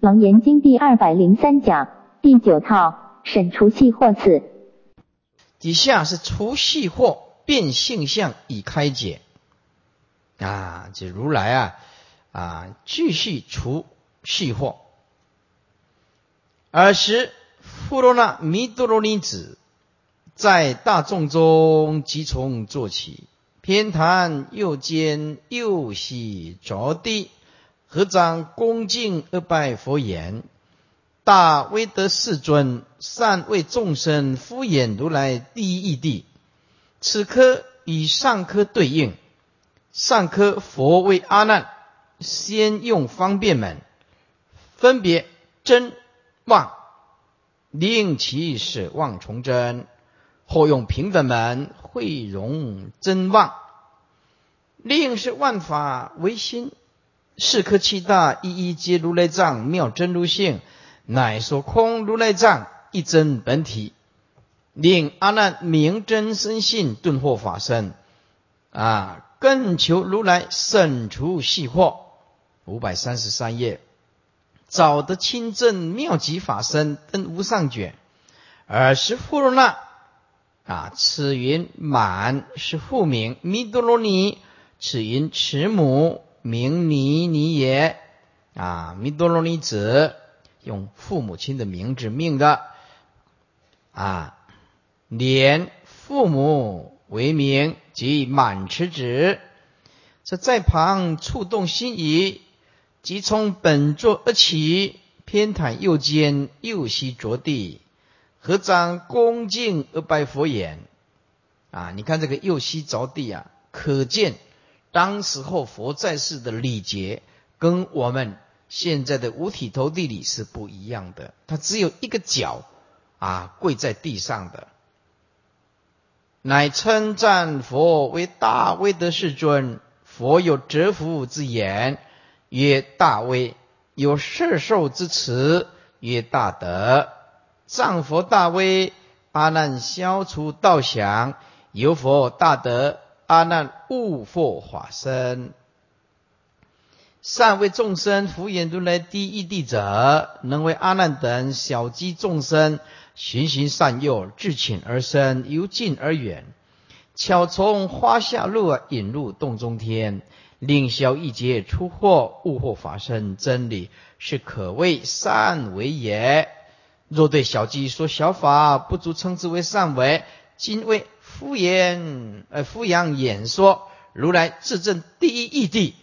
楞严经第二百零三讲第九套审除系惑次。底下是除系惑变性相以开解啊，这如来啊啊继续除系惑。尔时，富罗那弥多罗尼子在大众中即从坐起，偏袒右肩，右膝着地。合掌恭敬而拜佛言：“大威德世尊，善为众生敷衍如来第一义谛。此科与上科对应，上科佛为阿难，先用方便门，分别真妄，令其舍妄从真；后用平等门，会容真妄，令是万法唯心。”四颗七大一一皆如来藏妙真如性，乃说空如来藏一真本体，令阿难明真身性顿获法身，啊，更求如来审除细惑。五百三十三页，早得清正妙极法身登无上卷，尔时富罗那，啊，此云满是复名弥多罗尼，此云慈母。名尼尼也啊，弥多罗尼子用父母亲的名字命的啊，连父母为名，即满持子。这在旁触动心仪，即从本座而起，偏袒右肩，右膝着地，合掌恭敬而拜佛言：啊，你看这个右膝着地啊，可见。当时候佛在世的礼节，跟我们现在的五体投地礼是不一样的。他只有一个脚啊跪在地上的，乃称赞佛为大威德世尊。佛有折服之言，曰大威；有摄受之词，曰大德。藏佛大威，阿难消除道想；有佛大德。阿难悟佛法身，善为众生福演如来第一地者，能为阿难等小机众生循循善诱，至浅而深，由近而远，巧从花下路引入洞中天，令消一劫出惑，悟惑法身真理，是可谓善为也。若对小机说小法不足，称之为善为。今为。敷衍呃敷衍演说，如来自证第一义谛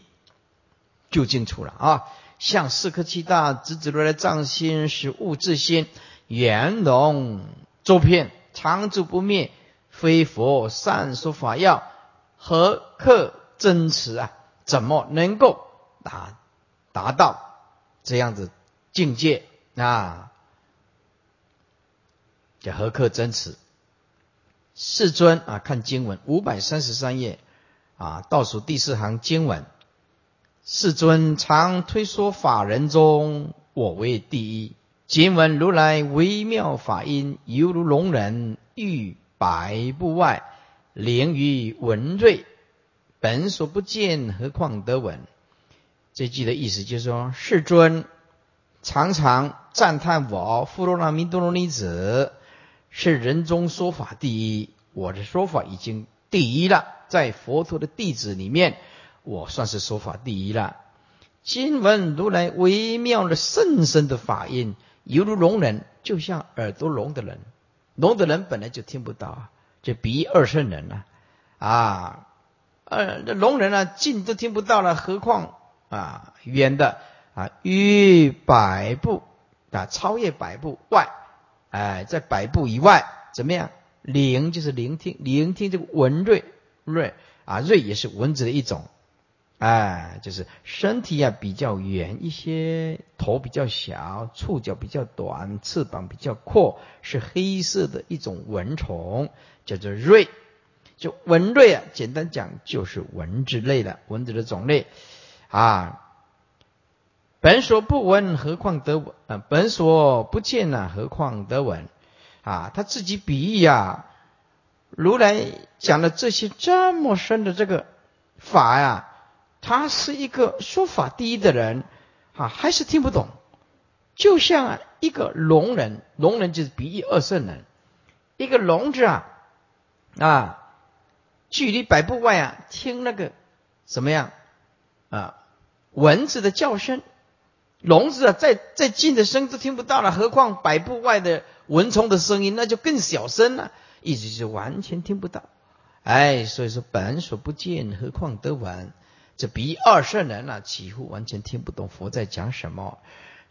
就清楚了啊！向四颗七大直指如来藏心是物自心，圆融周遍，常住不灭，非佛善说法要，何克真持啊？怎么能够达达到这样子境界啊？叫何克真持？世尊啊，看经文五百三十三页啊，倒数第四行经文。世尊常推说法人中，我为第一。经文如来微妙法音，犹如龙人欲百步外，灵于文瑞，本所不见，何况得闻？这句的意思就是说，世尊常常赞叹我，富罗那弥多罗尼子。是人中说法第一，我的说法已经第一了。在佛陀的弟子里面，我算是说法第一了。今闻如来微妙的甚深的法音，犹如聋人，就像耳朵聋的人。聋的人本来就听不到啊，就比喻二圣人了啊。呃，这聋人呢，近都听不到了，何况啊远的啊，逾百步啊，超越百步外。哎，在百步以外怎么样？聆就是聆听，聆听这个文瑞瑞啊，瑞也是蚊子的一种。哎，就是身体啊比较圆一些，头比较小，触角比较短，翅膀比较阔，是黑色的一种蚊虫，叫做瑞。就蚊瑞啊，简单讲就是蚊子类的蚊子的种类啊。本所不闻，何况得闻？啊，本所不见呐，何况得闻？啊，他自己比喻呀，如来讲了这些这么深的这个法呀，他是一个说法第一的人啊，还是听不懂就像一个聋人，聋人就是比喻二圣人，一个聋子啊啊，距离百步外啊听那个怎么样啊蚊子的叫声，聋子啊再再近的声都听不到了，何况百步外的蚊虫的声音，那就更小声了，意思是完全听不到。哎，所以说本所不见，何况得闻？这比二圣人啊，几乎完全听不懂佛在讲什么。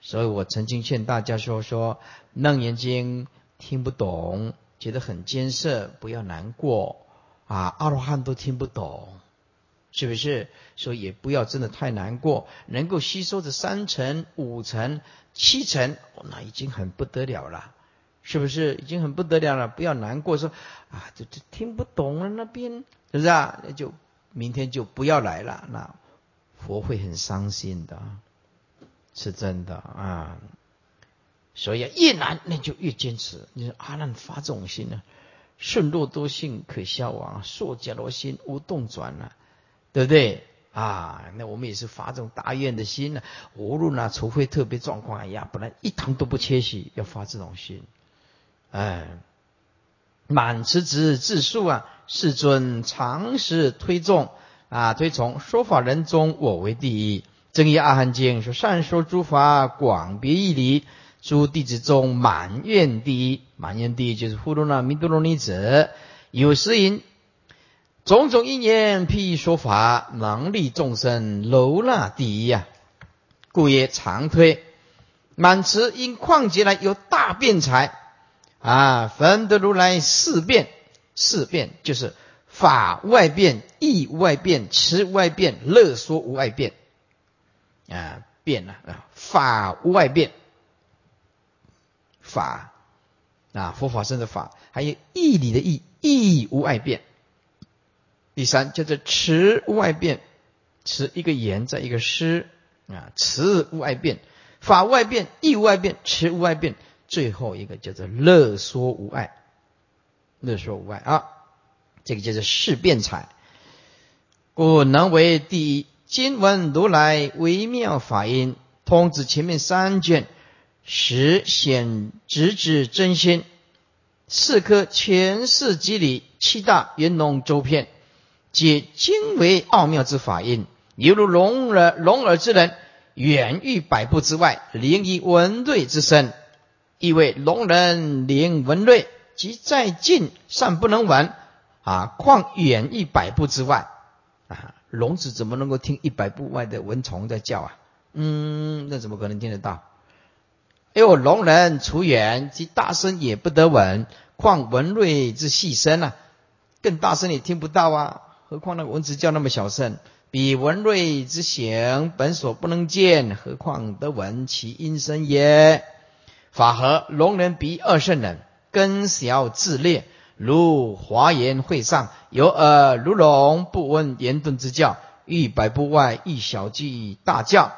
所以我曾经劝大家说：说楞严经听不懂，觉得很艰涩，不要难过啊。阿罗汉都听不懂，是不是？所以也不要真的太难过。能够吸收这三层、五层、七层，那已经很不得了了。是不是已经很不得了了？不要难过，说啊，这这听不懂了那边，是不是啊？那就明天就不要来了，那佛会很伤心的，是真的啊。所以越难那就越坚持。你说阿难发这种心呢，顺若多性可消亡，烁迦罗心无动转了，对不对啊？那我们也是发这种大愿的心呢。无论啊，除非特别状况，哎呀，不然一堂都不缺席，要发这种心。哎，满持之自述啊，世尊常时推重啊，推崇说法人中我为第一。正义阿含经说善说诸法广别义理，诸弟子中满愿第一。满愿第一就是呼噜那弥多罗尼子。有时因种种因缘譬说法，能力众生楼那第一呀，故曰常推。满慈因旷劫来有大辩才。啊，分得如来四变，四变就是法外变，义外变，持外变，乐说无外变。啊，变了啊，法无外变，法啊，佛法生的法，还有义理的义，义无外变。第三叫做持无外变，持一个言在一个诗啊，持无外变，法无外变，义无外变，持无外变。最后一个叫做乐说无碍，乐说无碍啊，这个叫做事辩才，故能为第一。今闻如来微妙法音，通知前面三卷，实显直指真心。四颗前世机理，七大圆融周遍，皆精为奥妙之法音，犹如龙耳龙耳之人，远于百步之外，灵以文瑞之身。意为龙人灵文瑞，即再近尚不能闻啊，况远一百步之外啊？聋子怎么能够听一百步外的蚊虫在叫啊？嗯，那怎么可能听得到？哎呦，龙人除远，即大声也不得闻，况文瑞之细声啊？更大声也听不到啊？何况那蚊子叫那么小声？彼文瑞之形本所不能见，何况得闻其音声也？法和龙人比二圣人根小自劣，如华严会上有耳如聋不闻言顿之教，欲百步外一小计大叫，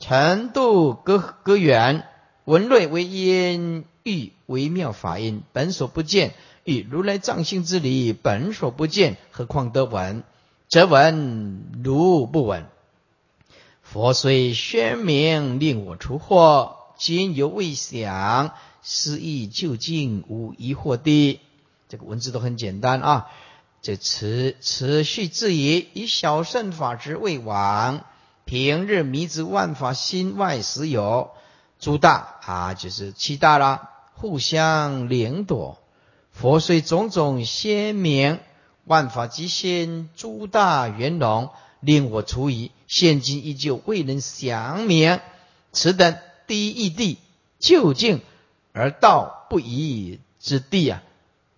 程度隔隔远，文瑞为音，欲微妙法音，本所不见，与如来藏性之理本所不见，何况得闻？则闻如不闻。佛虽宣明，令我出惑。今犹未想，思意究竟无疑惑的。这个文字都很简单啊。这持持续质疑，以小圣法之为王。平日迷之万法心外实有诸大啊，就是七大啦，互相连躲。佛虽种种鲜明，万法即现诸大圆融，令我除疑。现今依旧未能详明，此等。第一义地究竟而道不疑之地啊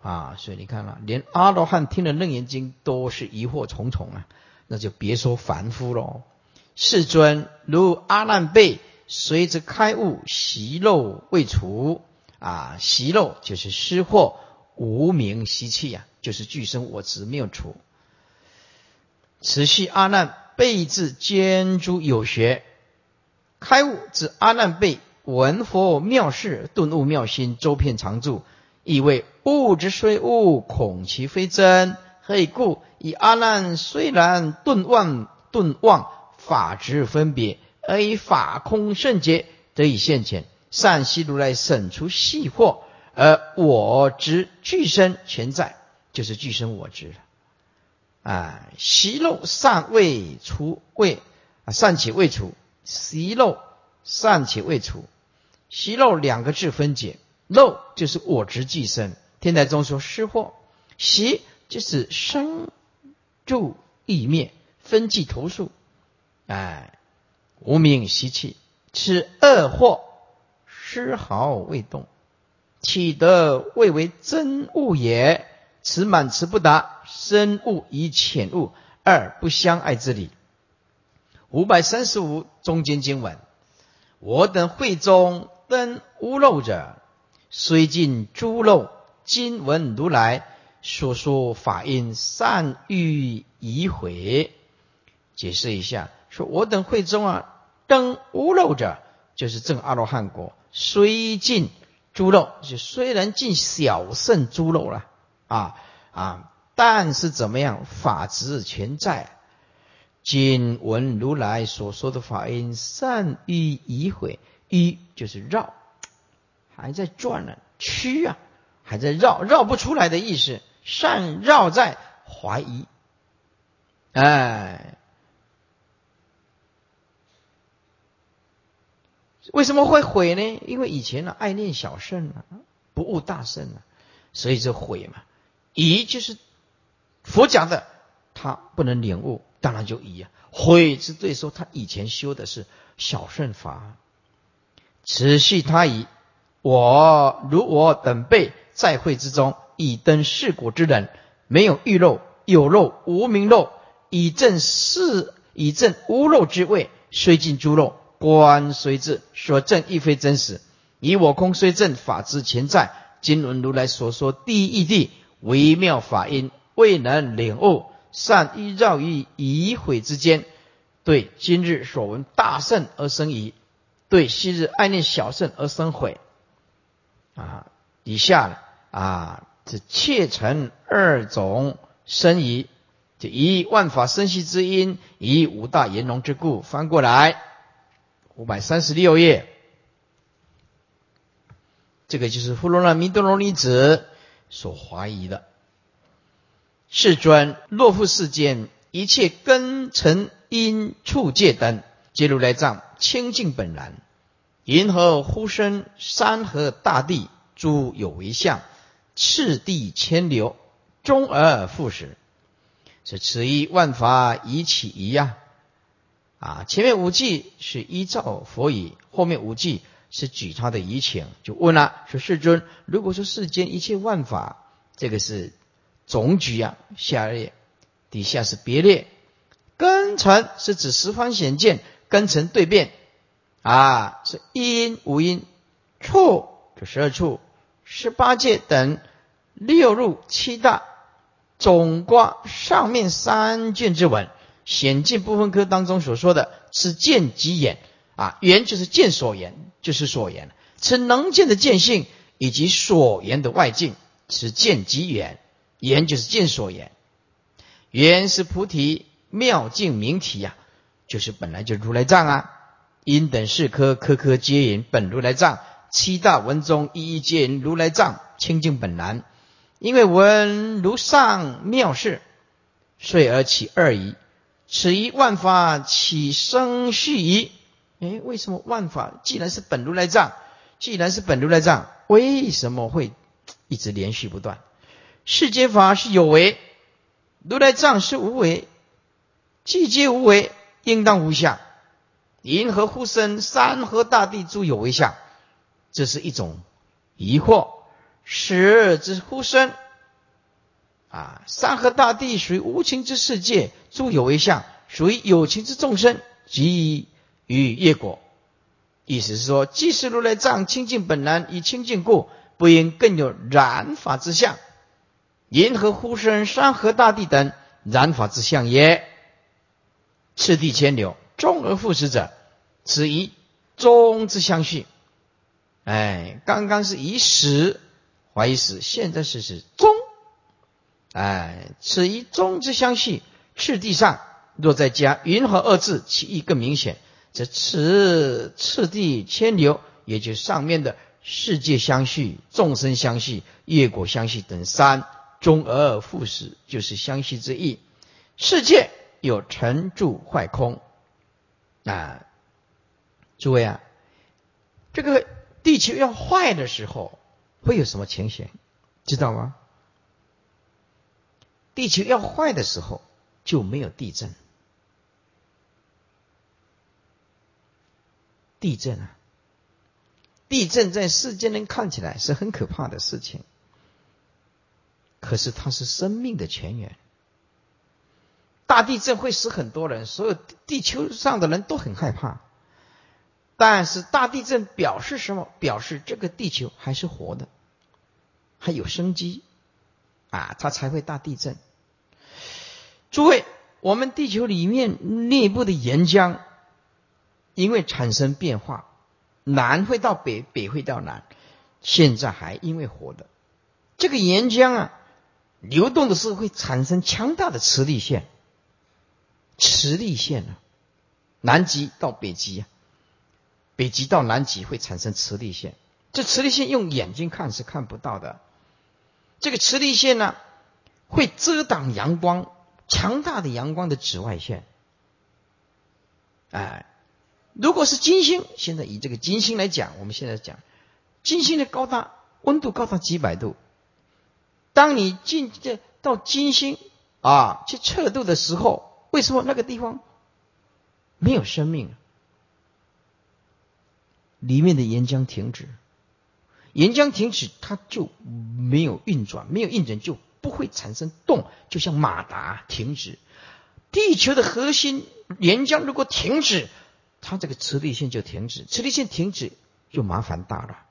啊！所以你看啊，连阿罗汉听了楞严经都是疑惑重重啊，那就别说凡夫喽。世尊如阿难辈，随着开悟，习漏未除啊，习漏就是失惑，无名习气啊，就是具生我执没有除。此系阿难备至兼诸有学。开悟指阿难被闻佛妙事，顿悟妙心，周遍常住，意为物之虽物，恐其非真。何以故？以阿难虽然顿忘顿忘法执分别，而以法空圣劫得以现前，善悉如来审除细惑，而我执具身全在，就是具身我执了。啊，习漏善未除，未啊善且未除，习漏善且未除，习漏两个字分解，漏就是我执具身。天台中说失惑，习就是生住意灭，分际投诉，哎，无名习气，此二惑丝毫未动，岂得谓为真物也？此满词不达，深物以浅物，二不相爱之理。五百三十五中间经文：我等会中登屋漏者，虽尽诸漏。今闻如来所说法音，善欲已毁。解释一下，说我等会中啊，登屋漏者，就是正阿罗汉果，虽尽猪肉，就虽然尽小圣猪肉了啊啊，但是怎么样，法执全在。今闻如来所说的法音，善欲已毁，一就是绕，还在转呢，曲啊。还在绕绕不出来的意思，善绕在怀疑，哎，为什么会毁呢？因为以前呢爱念小圣啊，不悟大圣啊，所以就毁嘛。疑就是佛讲的，他不能领悟，当然就疑啊。毁是对说他以前修的是小圣法，持续他以，我如我等辈。在会之中，以登世果之人，没有欲肉，有肉无名肉，以正世，以正无肉之位，虽尽诸肉，观虽至，所证亦非真实。以我空虽正，法之前在。经闻如来所说第一义谛，微妙法音，未能领悟，善依绕于疑毁之间，对今日所闻大圣而生疑，对昔日爱念小圣而生悔。啊，以下呢？啊，这切成二种生疑，就以万法生息之因，以五大炎龙之故。翻过来，五百三十六页，这个就是富罗那弥多罗尼子所怀疑的。世尊，若复世间一切根尘因处界等，皆如来藏清净本然，银河呼声山河大地诸有为相。次第千流，终而复始，是此一万法以起疑呀！啊前面五句是依照佛语，后面五句是举他的疑情，就问了说：世尊，如果说世间一切万法，这个是总举啊，下列底下是别列，根尘是指十方显见，根尘对变啊，是一因五因，处就十二处，十八界等。六入七大总卦上面三卷之文，显见部分科当中所说的是见即眼啊，眼就是见所言，就是所言，此能见的见性以及所言的外境，此见即眼，眼就是见所言，眼是菩提妙境明体呀，就是本来就如来藏啊，因等四科科科皆引本如来藏，七大文中一一皆引如来藏清净本来。因为闻如上妙事，遂而起二疑。此一万法起生续疑。哎，为什么万法既然是本如来藏，既然是本如来藏，为什么会一直连续不断？世间法是有为，如来藏是无为，既皆无为，应当无相。银河呼声，山河大地诸有为相，这是一种疑惑。十之呼声啊，山河大地属于无情之世界，诸有为相属于有情之众生，即与业果。意思是说，即使如来藏清净本来以清净故，不应更有染法之相。银河呼声、山河大地等染法之相也。次第千流，终而复始者，此一终之相续。哎，刚刚是以始。怀疑始现在是是终，哎，此一中之相续，次第上若再加云和二字，其意更明显。则此次第牵流，也就上面的世界相续、众生相续、业果相续等三，终而复始，就是相续之意。世界有成住坏空啊，诸位啊，这个地球要坏的时候会有什么情形？知道吗？地球要坏的时候就没有地震。地震啊！地震在世间人看起来是很可怕的事情，可是它是生命的泉源。大地震会死很多人，所有地球上的人都很害怕。但是大地震表示什么？表示这个地球还是活的，还有生机啊，它才会大地震。诸位，我们地球里面内部的岩浆。因为产生变化，南会到北，北会到南，现在还因为活的这个岩浆啊，流动的时候会产生强大的磁力线，磁力线啊，南极到北极啊，北极到南极会产生磁力线，这磁力线用眼睛看是看不到的，这个磁力线呢，会遮挡阳光，强大的阳光的紫外线，哎。如果是金星，现在以这个金星来讲，我们现在讲金星的高大温度高达几百度。当你进这到金星啊去测度的时候，为什么那个地方没有生命？里面的岩浆停止，岩浆停止，它就没有运转，没有运转就不会产生动，就像马达停止。地球的核心岩浆如果停止。它这个磁力线就停止，磁力线停止就麻烦大了。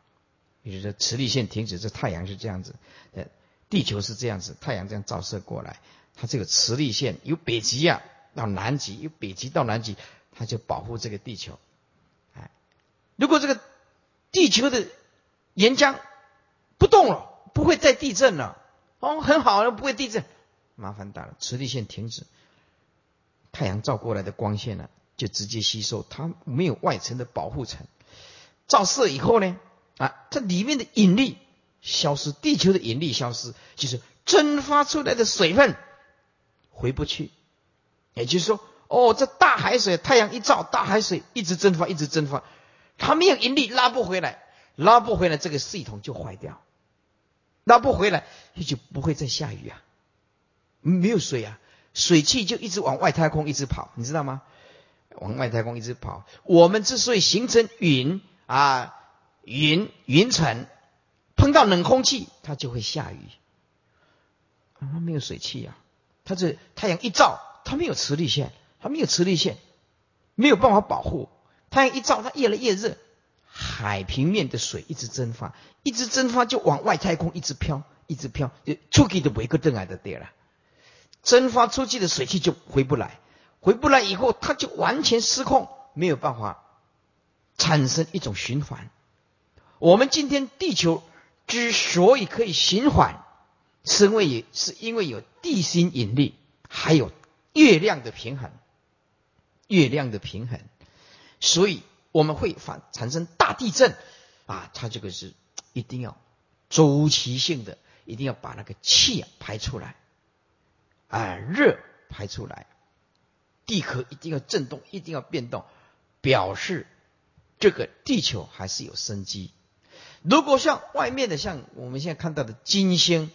也就是说，磁力线停止，这太阳是这样子，呃，地球是这样子，太阳这样照射过来，它这个磁力线由北极呀到南极，由北极到南极，它就保护这个地球。哎，如果这个地球的岩浆不动了，不会再地震了，哦，很好，不会地震，麻烦大了，磁力线停止，太阳照过来的光线呢？就直接吸收，它没有外层的保护层，照射以后呢，啊，它里面的引力消失，地球的引力消失，就是蒸发出来的水分回不去，也就是说，哦，这大海水，太阳一照，大海水一直蒸发，一直蒸发，它没有引力拉不回来，拉不回来，这个系统就坏掉，拉不回来，也就不会再下雨啊，没有水啊，水汽就一直往外太空一直跑，你知道吗？往外太空一直跑，我们之所以形成云啊，云云层碰到冷空气，它就会下雨。啊，没有水汽啊，它这太阳一照，它没有磁力线，它没有磁力线，没有办法保护。太阳一照，它越来越热，海平面的水一直蒸发，一直蒸发就往外太空一直飘，一直飘，就出去的维克顿来的对了，蒸发出去的水汽就回不来。回不来以后，它就完全失控，没有办法产生一种循环。我们今天地球之所以可以循环，是因为也是因为有地心引力，还有月亮的平衡，月亮的平衡，所以我们会反产生大地震啊！它这个是一定要周期性的，一定要把那个气啊排出来，啊，热排出来。地壳一定要震动，一定要变动，表示这个地球还是有生机。如果像外面的，像我们现在看到的金星，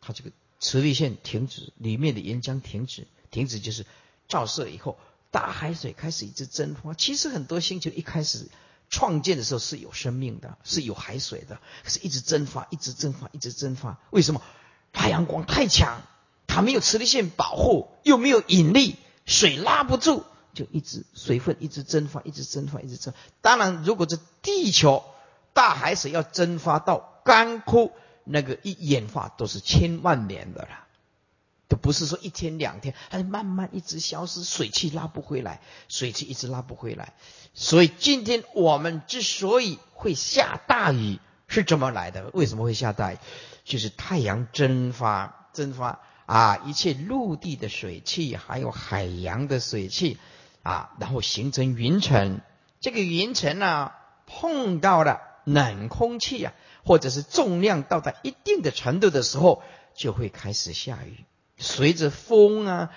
它这个磁力线停止，里面的岩浆停止，停止就是照射以后，大海水开始一直蒸发。其实很多星球一开始创建的时候是有生命的，是有海水的，是一直蒸发，一直蒸发，一直蒸发。为什么？太阳光太强，它没有磁力线保护，又没有引力。水拉不住，就一直水分一直蒸发，一直蒸发，一直蒸。当然，如果这地球大海水要蒸发到干枯，那个一演化都是千万年的了，都不是说一天两天，它是慢慢一直消失，水汽拉不回来，水汽一直拉不回来。所以今天我们之所以会下大雨，是怎么来的？为什么会下大雨？就是太阳蒸发，蒸发。啊，一切陆地的水汽，还有海洋的水汽，啊，然后形成云层。这个云层呢，碰到了冷空气啊，或者是重量到达一定的程度的时候，就会开始下雨。随着风啊、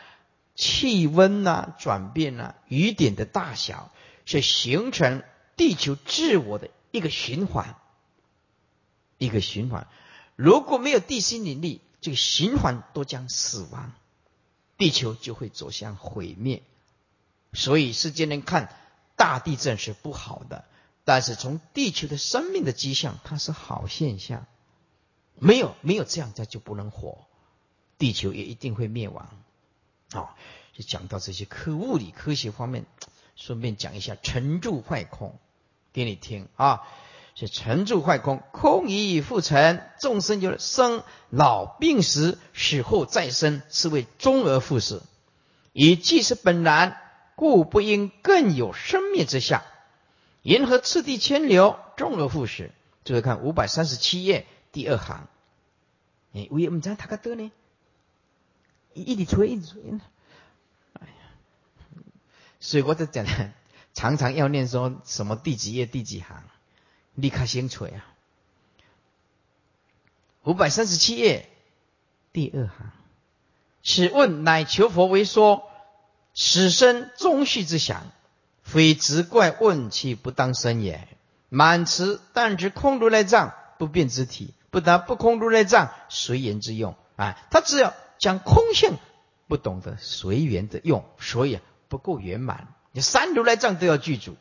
气温啊转变啊，雨点的大小，是形成地球自我的一个循环，一个循环。如果没有地心引力，这个循环都将死亡，地球就会走向毁灭。所以世间人看大地震是不好的，但是从地球的生命的迹象，它是好现象。没有没有这样，它就不能活，地球也一定会灭亡。好，就讲到这些科物理科学方面，顺便讲一下沉住坏空给你听啊。是沉住坏空，空已复沉，众生就是生老病死，死后再生，是为终而复始。以既是本然，故不应更有生灭之相。银河次第千流，终而复始。注意看五百三十七页第二行。哎，为什么讲他个得呢？一直吹，一直吹。哎呀，所以我在讲，常常要念说什么第几页第几行。立刻先锤啊！五百三十七页第二行，此问乃求佛为说，此生终续之想，非直怪问其不当生也。满词但知空如来藏不变之体，不达不空如来藏随缘之用啊！他只要讲空性，不懂得随缘的用，所以不够圆满。你三如来藏都要具足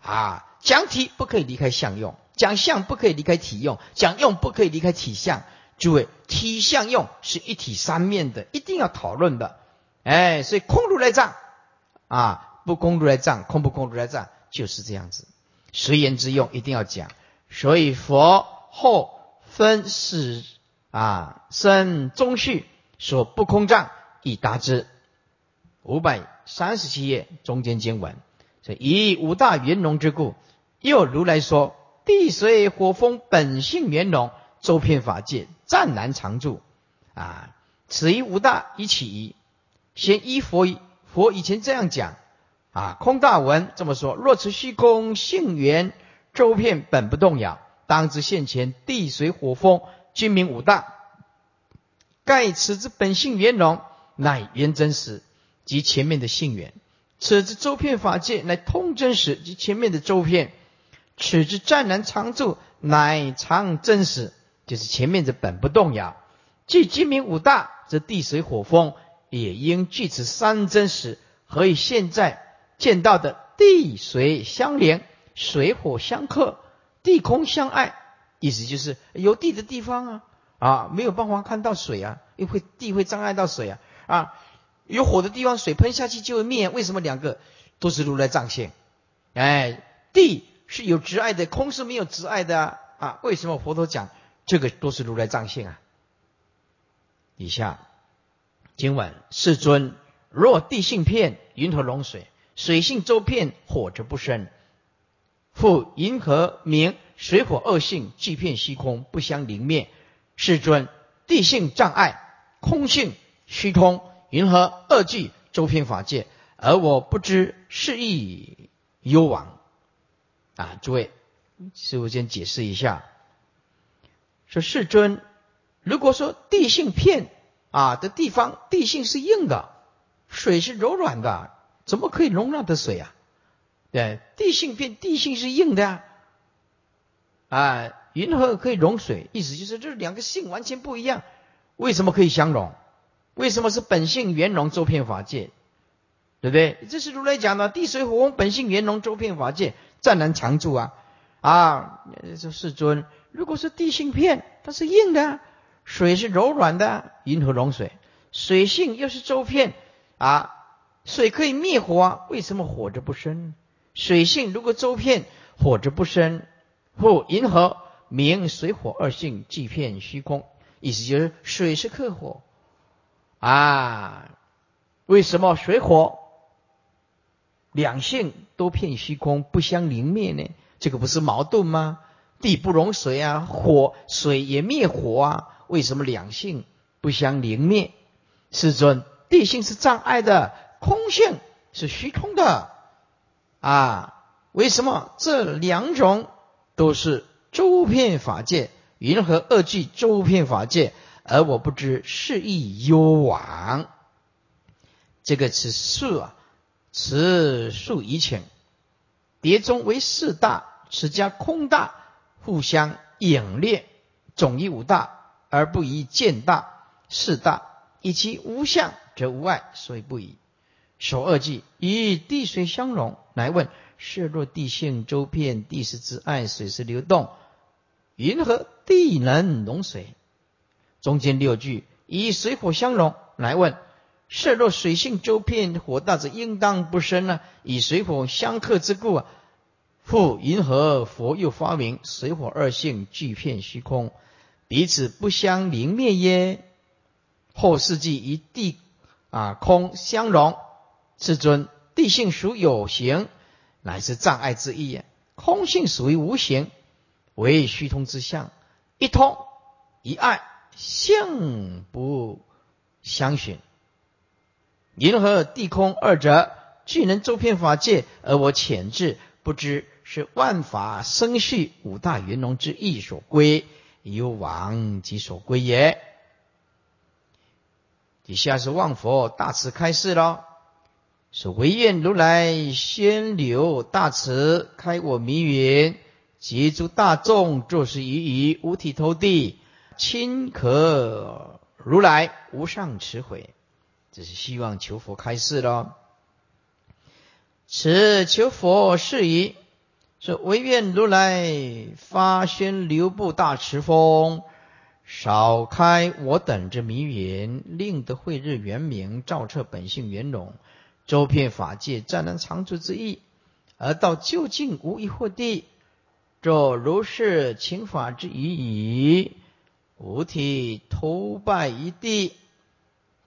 啊！讲体不可以离开相用，讲相不可以离开体用，讲用不可以离开体相。诸位，体相用是一体三面的，一定要讨论的。哎，所以空如来藏啊，不空如来藏，空不空如来藏，就是这样子。随缘之用一定要讲。所以佛后分始啊生中序说不空藏以达之。五百三十七页中间经文，所以五大圆融之故。又如来说：地水火风本性圆融，周遍法界，湛然常住。啊，此一五大一起。先依佛佛以前这样讲。啊，空大文这么说：若此虚空性圆，周遍本不动摇，当知现前地水火风均名五大。盖此之本性圆融，乃圆真实，即前面的性圆；此之周遍法界，乃通真实，即前面的周遍。此之湛然常住，乃常真实，就是前面的本不动摇。即今明五大，则地水火风也应具此三真实。何以现在见到的地水相连，水火相克，地空相爱？意思就是有地的地方啊，啊没有办法看到水啊，因为地会障碍到水啊。啊有火的地方，水喷下去就会灭。为什么两个都是如来藏性？哎，地。是有执爱的，空是没有执爱的啊！啊，为什么佛陀讲这个都是如来藏性啊？以下今晚：世尊，若地性片，云何融水？水性周遍，火则不生。复银河明，水火二性即片虚空，不相灵灭。世尊，地性障碍，空性虚通，云何二句周遍法界？而我不知是意幽往。啊，诸位，师傅先解释一下。说世尊，如果说地性片啊的地方，地性是硬的，水是柔软的，怎么可以容纳的水啊？对，地性片，地性是硬的呀。啊，云何可以融水？意思就是这两个性完全不一样，为什么可以相融？为什么是本性圆融周遍法界？对不对？这是如来讲的，地水火风本性圆融周遍法界。湛然常住啊啊！这世尊，如果是地性片，它是硬的；水是柔软的，银河融水。水性又是周片啊，水可以灭火，为什么火着不生？水性如果周片，火着不生。或银河明水火二性即片虚空，意思就是水是克火啊。为什么水火？两性都片虚空，不相灵灭呢？这个不是矛盾吗？地不容水啊，火水也灭火啊，为什么两性不相灵灭？世尊，地性是障碍的，空性是虚空的啊。为什么这两种都是周遍法界？云何二句周遍法界，而我不知是亦幽往？这个是数啊，此数以请。叠中为四大，此家空大，互相影列，总以五大而不以见大。四大以其无相，则无碍，所以不以。首二句与地水相融，来问：是若地性周遍，地势之爱，水势流动，云何地能融水？中间六句以水火相融，来问：设若水性周遍，火大则应当不生呢？以水火相克之故啊，复云何佛又发明水火二性俱遍虚空，彼此不相凝灭耶？后世纪以地啊空相融。世尊，地性属有形，乃是障碍之一；空性属于无形，为虚通之相。一通一爱，性不相寻。银河地空二者，俱能周遍法界，而我浅智不知，是万法生序五大圆融之意所归，有往即所归也。底下是望佛大慈开示了。是唯愿如来先流大慈，开我迷云，及诸大众，作是于于五体投地，亲可如来无上慈悔。这是希望求佛开示咯。此求佛是宜，说唯愿如来发宣流布大慈风，少开我等之迷云，令得慧日圆明，照彻本性圆融。周遍法界，湛然常住之意，而到究竟无一惑地，若如是情法之语矣。五体投拜一地，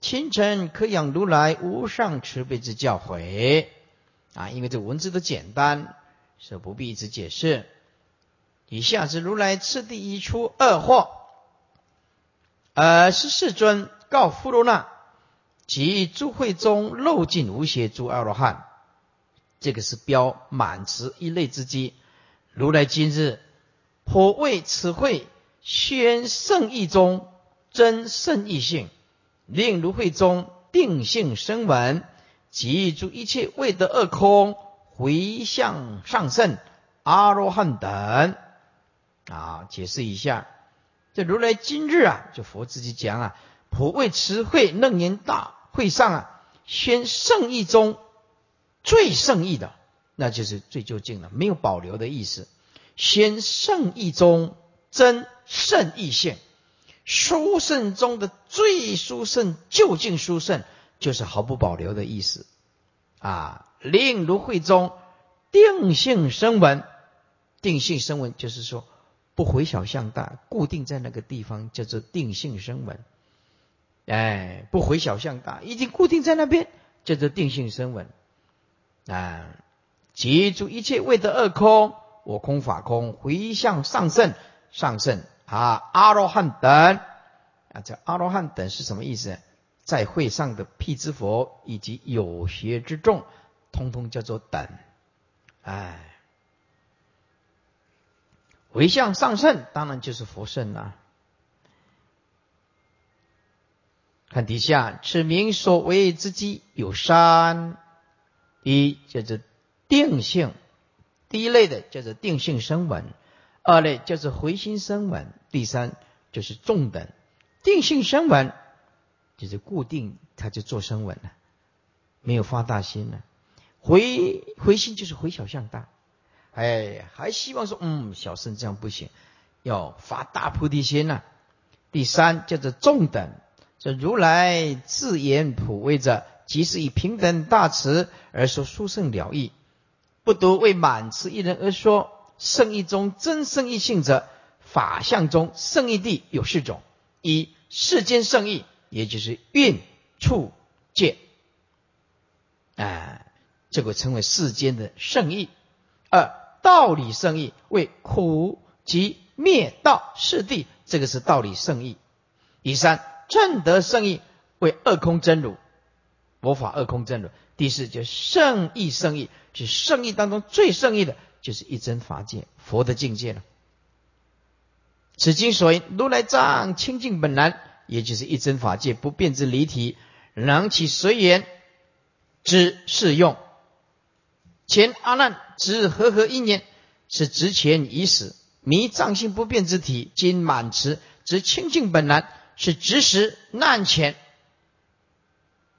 清晨可养如来无上慈悲之教诲啊！因为这文字都简单，所以不必一直解释。以下是如来次第一出二惑，而是世尊告富罗那。及诸会中漏尽无邪诸阿罗汉，这个是标满词一类之机。如来今日颇为此会宣圣意中真圣意性，令如会中定性生闻，即诸一切未得二空回向上圣阿罗汉等。啊，解释一下，这如来今日啊，就佛自己讲啊，颇为慈会楞严大。会上啊，宣圣意中最圣意的，那就是最究竟了，没有保留的意思。先圣意中真圣意现，殊胜中的最殊胜，究竟殊胜，就是毫不保留的意思啊。令如会中定性声闻，定性声闻就是说不回小向大，固定在那个地方，叫做定性声闻。哎，不回小向大，已经固定在那边，叫做定性声闻。啊，记住一切未得二空，我空法空，回向上圣，上圣啊，阿罗汉等啊，这阿罗汉等是什么意思？在会上的辟支佛以及有学之众，通通叫做等。哎，回向上圣，当然就是佛圣了。看底下，此名所为之机有三：一叫做定性，第一类的叫做定性声闻；二类叫做回心声闻；第三就是重等。定性声闻就是固定，他就做声闻了，没有发大心了。回回心就是回小向大，哎，还希望说，嗯，小圣这样不行，要发大菩提心呐。第三叫做重等。这如来自言普为者，即是以平等大慈而说殊胜了义，不独为满慈一人而说。圣义中真圣义性者，法相中圣义地有四种：一世间圣义，也就是运处界，啊，这个称为世间的圣义；二道理圣义，为苦集灭道四地，这个是道理圣义；第三。正德圣意为二空真如，佛法二空正论。第四就圣义圣义，是圣义当中最圣义的，就是一真法界佛的境界了。此经所言如来藏清净本来，也就是一真法界不变之离体，能起随缘之适用。前阿难之和合因缘，是值前已死，迷藏性不变之体，今满持之清净本来，是执时难前，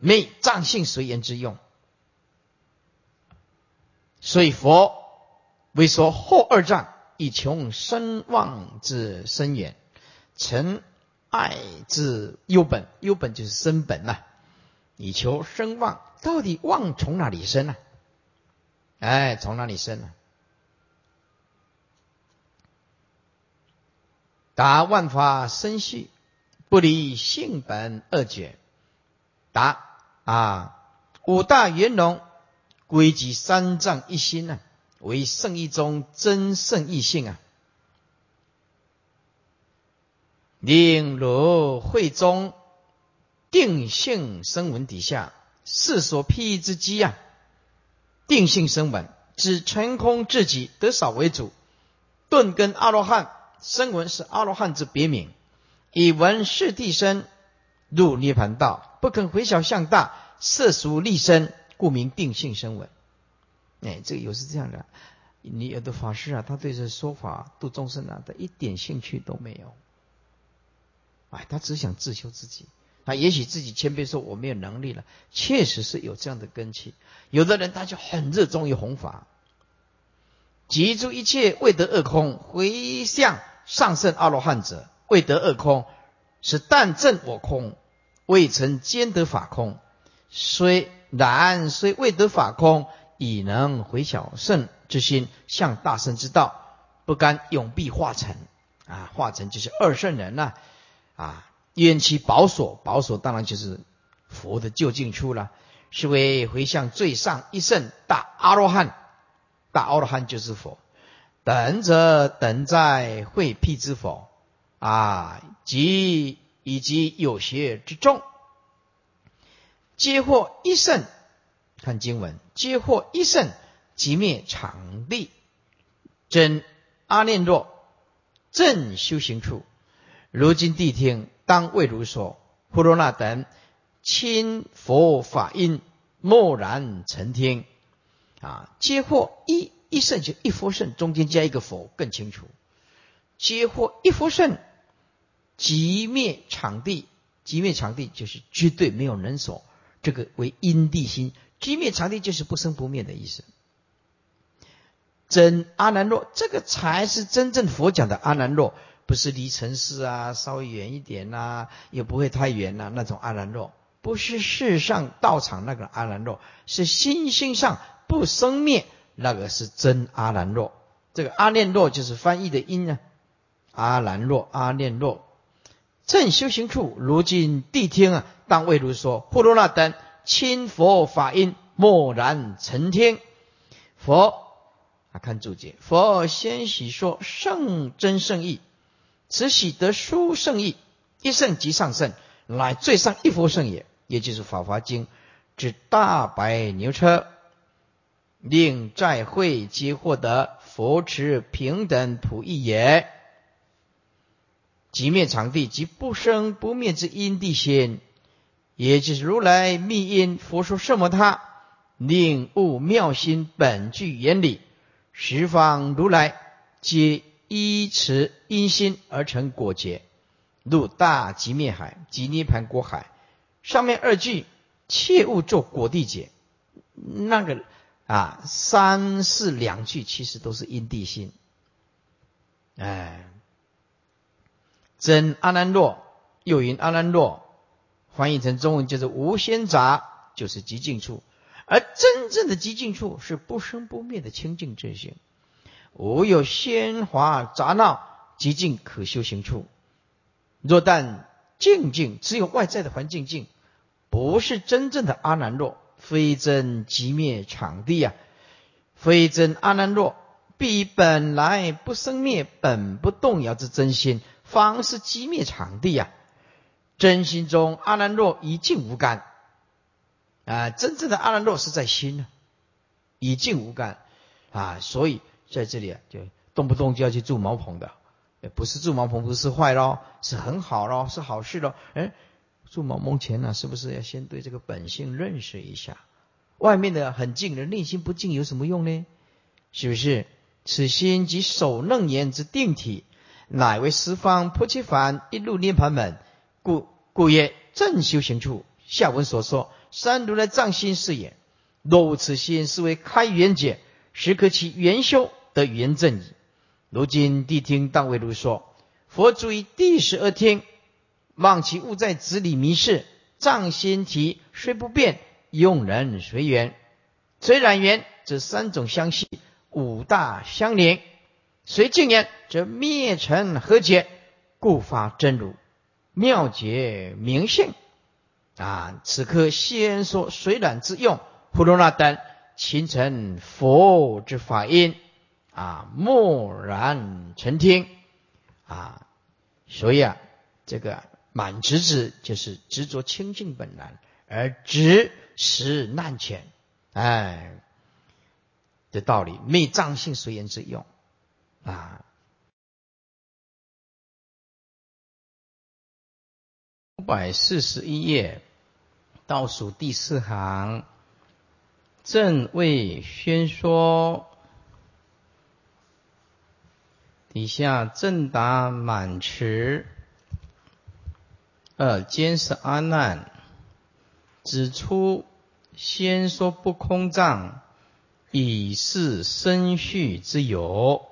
昧藏性随缘之用。所以佛为说后二障。以穷身望之深远，尘爱之优本，优本就是身本呐。以求声望，到底望从哪里生呢？哎，从哪里生呢？答万法生序，不离性本二绝。答啊，五大元龙归集三藏一心呢。为圣意中真圣意性啊！令如会中定性声闻底下世所披之机啊，定性声闻指成空自己得少为主，顿根阿罗汉声闻是阿罗汉之别名，以闻是地身入涅盘道，不肯回小向大色俗立身，故名定性生闻。哎，这个有是这样的，你有的法师啊，他对这说法度众生啊，他一点兴趣都没有。哎，他只想自修自己，他也许自己谦卑说我没有能力了，确实是有这样的根气。有的人他就很热衷于弘法，集诸一切未得二空，回向上圣阿罗汉者，未得二空是但证我空，未曾兼得法空，虽然虽未得法空。以能回小圣之心，向大圣之道，不甘永必化成啊！化成就是二圣人呐啊！愿其保所，保所当然就是佛的究竟处了，是为回向最上一圣大阿罗汉，大阿罗汉就是佛，等者等在会辟之佛啊，即以及有学之众，皆获一圣。看经文，皆获一圣，即灭常地。真阿念若正修行处，如今谛听，当为如说。呼罗那等亲佛法音，默然成听。啊，皆获一一圣，就一佛圣，中间加一个佛，更清楚。皆获一佛圣，即灭场地，即灭场地就是绝对没有人所，这个为因地心。寂灭场地就是不生不灭的意思。真阿难若，这个才是真正佛讲的阿难若，不是离尘世啊稍微远一点呐，也不会太远呐那种阿难若，不是世上道场那个阿难若，是心性上不生灭，那个是真阿难若。这个阿念若就是翻译的音啊，阿难若、阿念若，正修行处，如今谛听啊，当为如说，呼罗那等。亲佛法音，默然成听。佛啊，看注解。佛先喜说圣真圣意，此喜得殊圣意，一圣即上圣，乃最上一佛圣也。也就是《法华经》之大白牛车，令在会皆获得佛持平等普义也。即灭场地，即不生不灭之因地心。也就是如来密因佛说什么他领悟妙心本具原理，十方如来皆依持因心而成果结，入大极灭海及涅盘果海。上面二句切勿做果地解，那个啊三四两句其实都是因地心。哎，真阿难若又云阿难若。翻译成中文就是无先杂，就是极静处；而真正的极静处是不生不灭的清净之心，无有喧哗杂闹，极静可修行处。若但静静，只有外在的环境静，不是真正的阿难若，非真即灭场地啊！非真阿难若，必本来不生灭，本不动摇之真心，方是即灭场地呀！真心中阿难若一静无干，啊，真正的阿兰若是在心呢，以静无干啊，所以在这里啊，就动不动就要去住茅棚的，不是住茅棚不是坏咯，是很好咯，是好事咯。哎，住茅棚前呢，是不是要先对这个本性认识一下？外面的很静的，内心不静有什么用呢？是不是？此心即守楞严之定体，乃为十方菩提凡一路涅盘门，故故曰正修行处。下文所说，三如来藏心是也。若无此心，是为开圆解，时可其元修得圆正矣。如今谛听当为如说，佛住于第十二天，望其勿在子里迷失，藏心体虽不变，用人随缘。虽然缘，则三种相系。五大相连，随静言则灭尘和解，故发真如妙解明性啊！此刻先说水暖之用，普罗那等形成佛之法音啊，默然成听啊。所以啊，这个满执子就是执着清净本然，而执实难浅，哎。的道理，昧藏性随缘之用啊。五百四十一页倒数第四行，正位宣说，底下正答满持，二坚是阿难指出，先说不空藏。以是生序之有，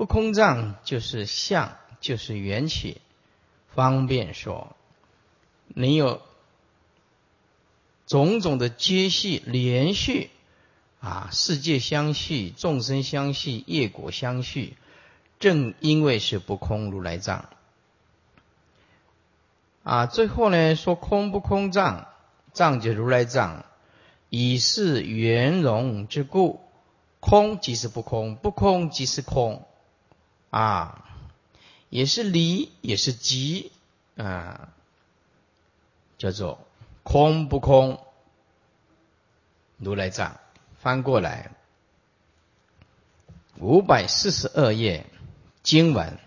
不空藏就是相，就是缘起。方便说，你有种种的接续连续啊，世界相续，众生相续，业果相续，正因为是不空如来藏啊。最后呢，说空不空藏，藏就如来藏。以是圆融之故，空即是不空，不空即是空，啊，也是离，也是即，啊，叫做空不空。如来藏翻过来，五百四十二页经文，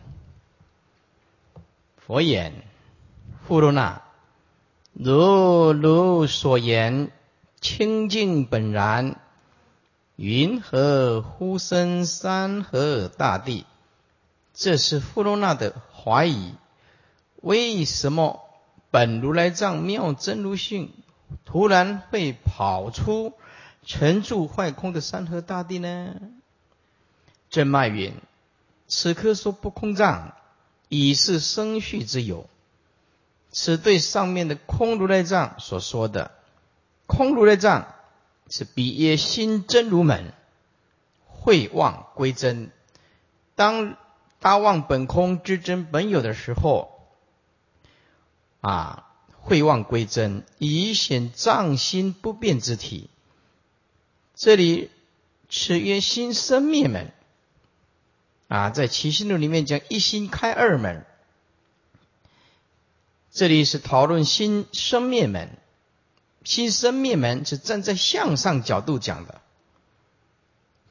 佛言：富罗那，如如所言。清净本然，云何呼声山河大地？这是富罗那的怀疑。为什么本如来藏妙真如性突然会跑出沉住坏空的山河大地呢？正脉云：此刻说不空藏，已是生序之有。此对上面的空如来藏所说的。空如来藏是比耶心真如门，会望归真。当大望本空之真本有的时候，啊，会望归真，以显藏心不变之体。这里此曰心生灭门，啊，在起心论里面讲一心开二门，这里是讨论心生灭门。心生灭门是站在向上角度讲的，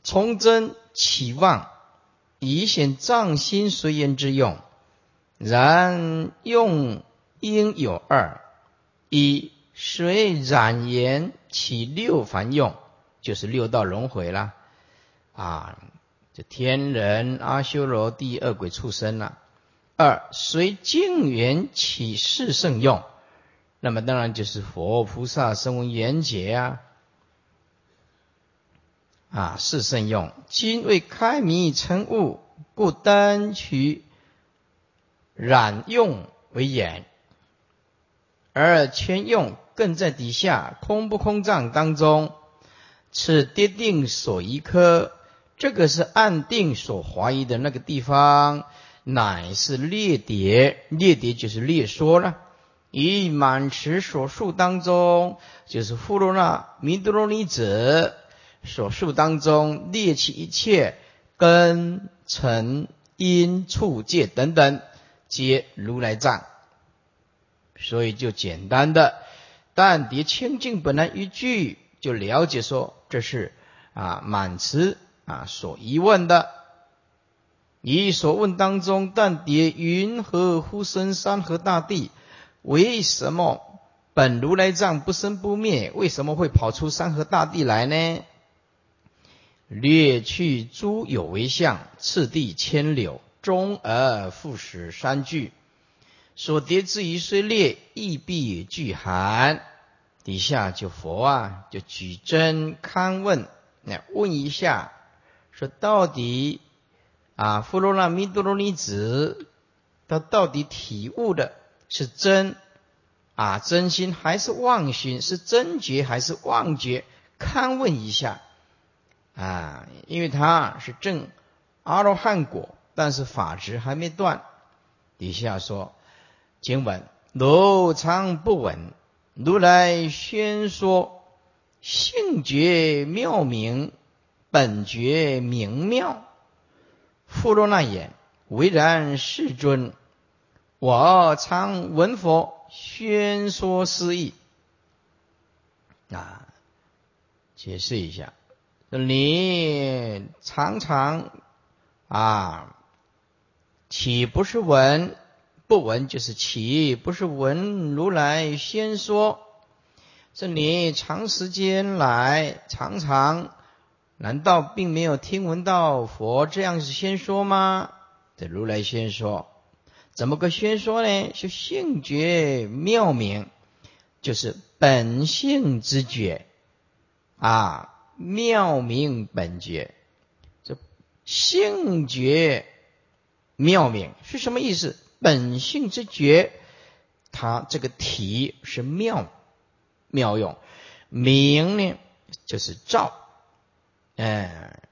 从真起望，以显藏心随缘之用。然用应有二：一随染言起六凡用，就是六道轮回啦。啊，这天人、阿修罗、地恶鬼、畜生啦。二随净缘起四圣用。那么当然就是佛菩萨声闻缘觉啊，啊是圣用。今为开迷成悟，故单取染用为眼，而全用更在底下空不空藏当中。此跌定所依科，这个是暗定所怀疑的那个地方，乃是列叠，列叠就是列说了。以满持所述当中，就是富罗那弥多罗尼子所述当中列起一切根尘因处界等等，皆如来藏。所以就简单的但迭清净本来一句，就了解说这是啊满词啊所疑问的。以所问当中，但迭云何乎生山河大地？为什么本如来藏不生不灭？为什么会跑出山河大地来呢？略去诸有为相，次第千柳，终而复始三句。所叠之于虽劣，亦必具含。底下就佛啊，就举真勘问，那问一下，说到底啊，富罗那弥多罗尼子，他到底体悟的是真啊，真心还是妄心？是真觉还是妄觉？勘问一下啊，因为他是正阿罗汉果，但是法执还没断。底下说。经文：如常不闻，如来宣说性觉妙明，本觉明妙。富罗那言：唯然世尊，我常闻佛宣说诗意。啊，解释一下，你常常啊，岂不是闻？不闻就是起，不是闻如来先说。是你长时间来，常常，难道并没有听闻到佛这样子先说吗？这如来先说，怎么个先说呢？是性觉妙明，就是本性之觉啊，妙明本觉。这性觉妙明是什么意思？本性之觉，它这个体是妙妙用，明呢就是照，哎，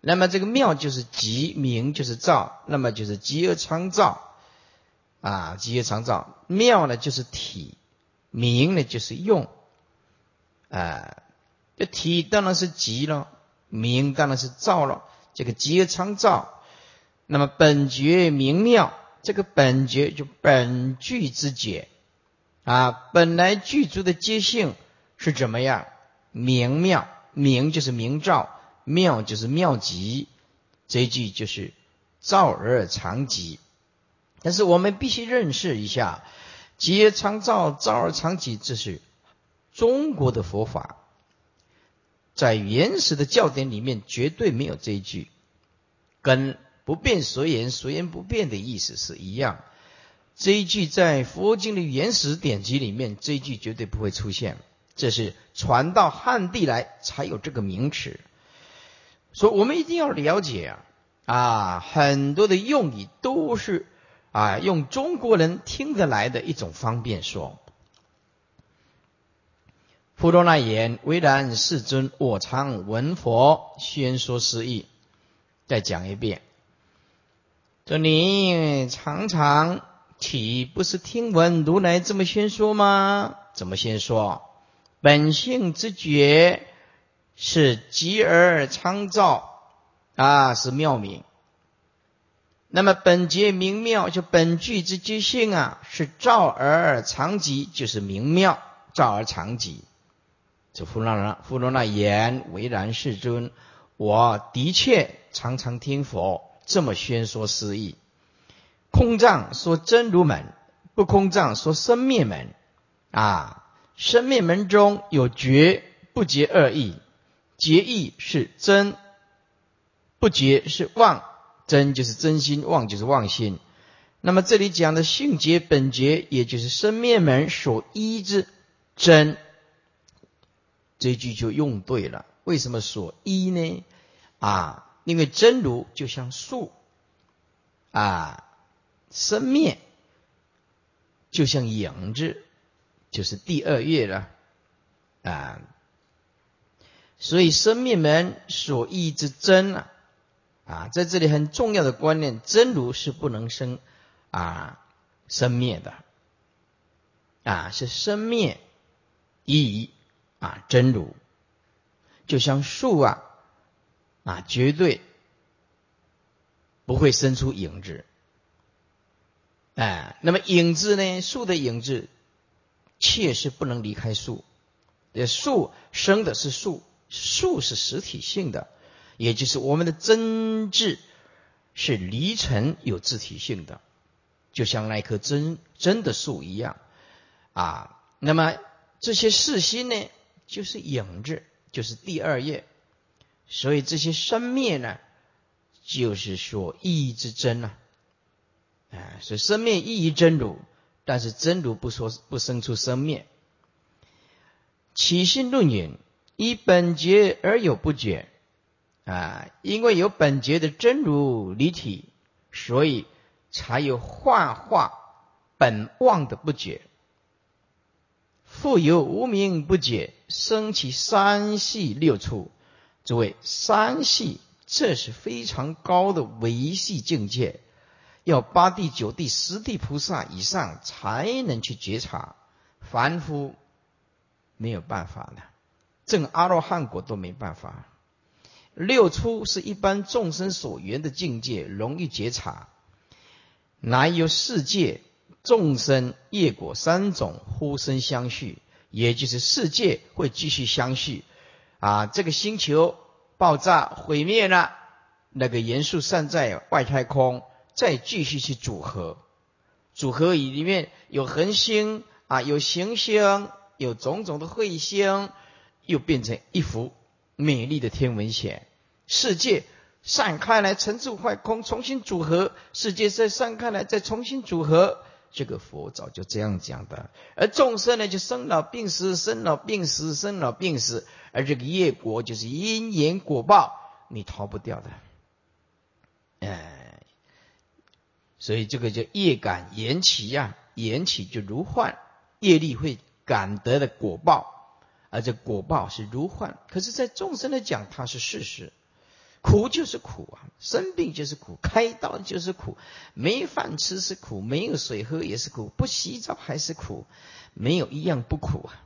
那么这个妙就是极，明就是照，那么就是极而常照啊，极而常照。妙呢就是体，明呢就是用，啊，这体当然是极了，明当然是照了，这个极而常照，那么本觉明妙。这个本觉就本具之觉啊，本来具足的觉性是怎么样？明妙，明就是明照，妙就是妙极，这一句就是照而常极。但是我们必须认识一下，极而常照，照而常极，这是中国的佛法，在原始的教典里面绝对没有这一句，跟。不变随缘，随缘不变的意思是一样。这一句在佛经的原始典籍里面，这一句绝对不会出现。这是传到汉地来才有这个名词。所以我们一定要了解啊啊，很多的用语都是啊用中国人听得来的一种方便说。普罗那言：唯然世尊，我常闻佛宣说诗意。再讲一遍。说你常常岂不是听闻如来这么宣说吗？怎么先说？本性之觉是极而常照啊，是妙明。那么本觉明妙，就本具之觉性啊，是照而常极，就是明妙，照而常极。这富罗那富罗那言为然世尊，我的确常常听佛。这么宣说诗意，空藏说真如门，不空藏说生灭门。啊，生灭门中有觉不觉二义，觉义是真，不觉是妄。真就是真心，妄就是妄心。那么这里讲的性觉本觉，也就是生灭门所依之真，这句就用对了。为什么所依呢？啊？因为真如就像树啊，生灭就像影子，就是第二月了啊。所以生灭门所依之真啊，啊，在这里很重要的观念，真如是不能生啊生灭的啊，是生灭依啊真如，就像树啊。啊，绝对不会生出影子。哎，那么影子呢？树的影子切是不能离开树。这树生的是树，树是实体性的，也就是我们的真智是离尘有自体性的，就像那棵真真的树一样啊。那么这些世心呢，就是影子，就是第二页。所以这些生灭呢，就是说意义之真啊。啊，所以生灭意义真如，但是真如不说不生出生灭。起心论引，依本觉而有不觉啊，因为有本觉的真如离体，所以才有幻化本妄的不觉。复有无名不解，升起三系六处。诸位，三系这是非常高的维系境界，要八地、九地、十地菩萨以上才能去觉察，凡夫。没有办法的，正阿罗汉果都没办法。六出是一般众生所缘的境界，容易觉察。乃有世界众生业果三种呼声相续，也就是世界会继续相续。啊，这个星球爆炸毁灭了，那个元素散在外太空，再继续去组合，组合以里面有恒星啊，有行星。有种种的彗星，又变成一幅美丽的天文显。世界散开来，沉住坏空，重新组合；世界再散开来，再重新组合。这个佛早就这样讲的。而众生呢，就生老病死，生老病死，生老病死。而这个业果就是因缘果报，你逃不掉的。哎，所以这个叫业感缘起呀，缘起就如幻，业力会。感得的果报，而这果报是如幻。可是，在众生来讲，它是事实。苦就是苦啊，生病就是苦，开刀就是苦，没饭吃是苦，没有水喝也是苦，不洗澡还是苦，没有一样不苦啊。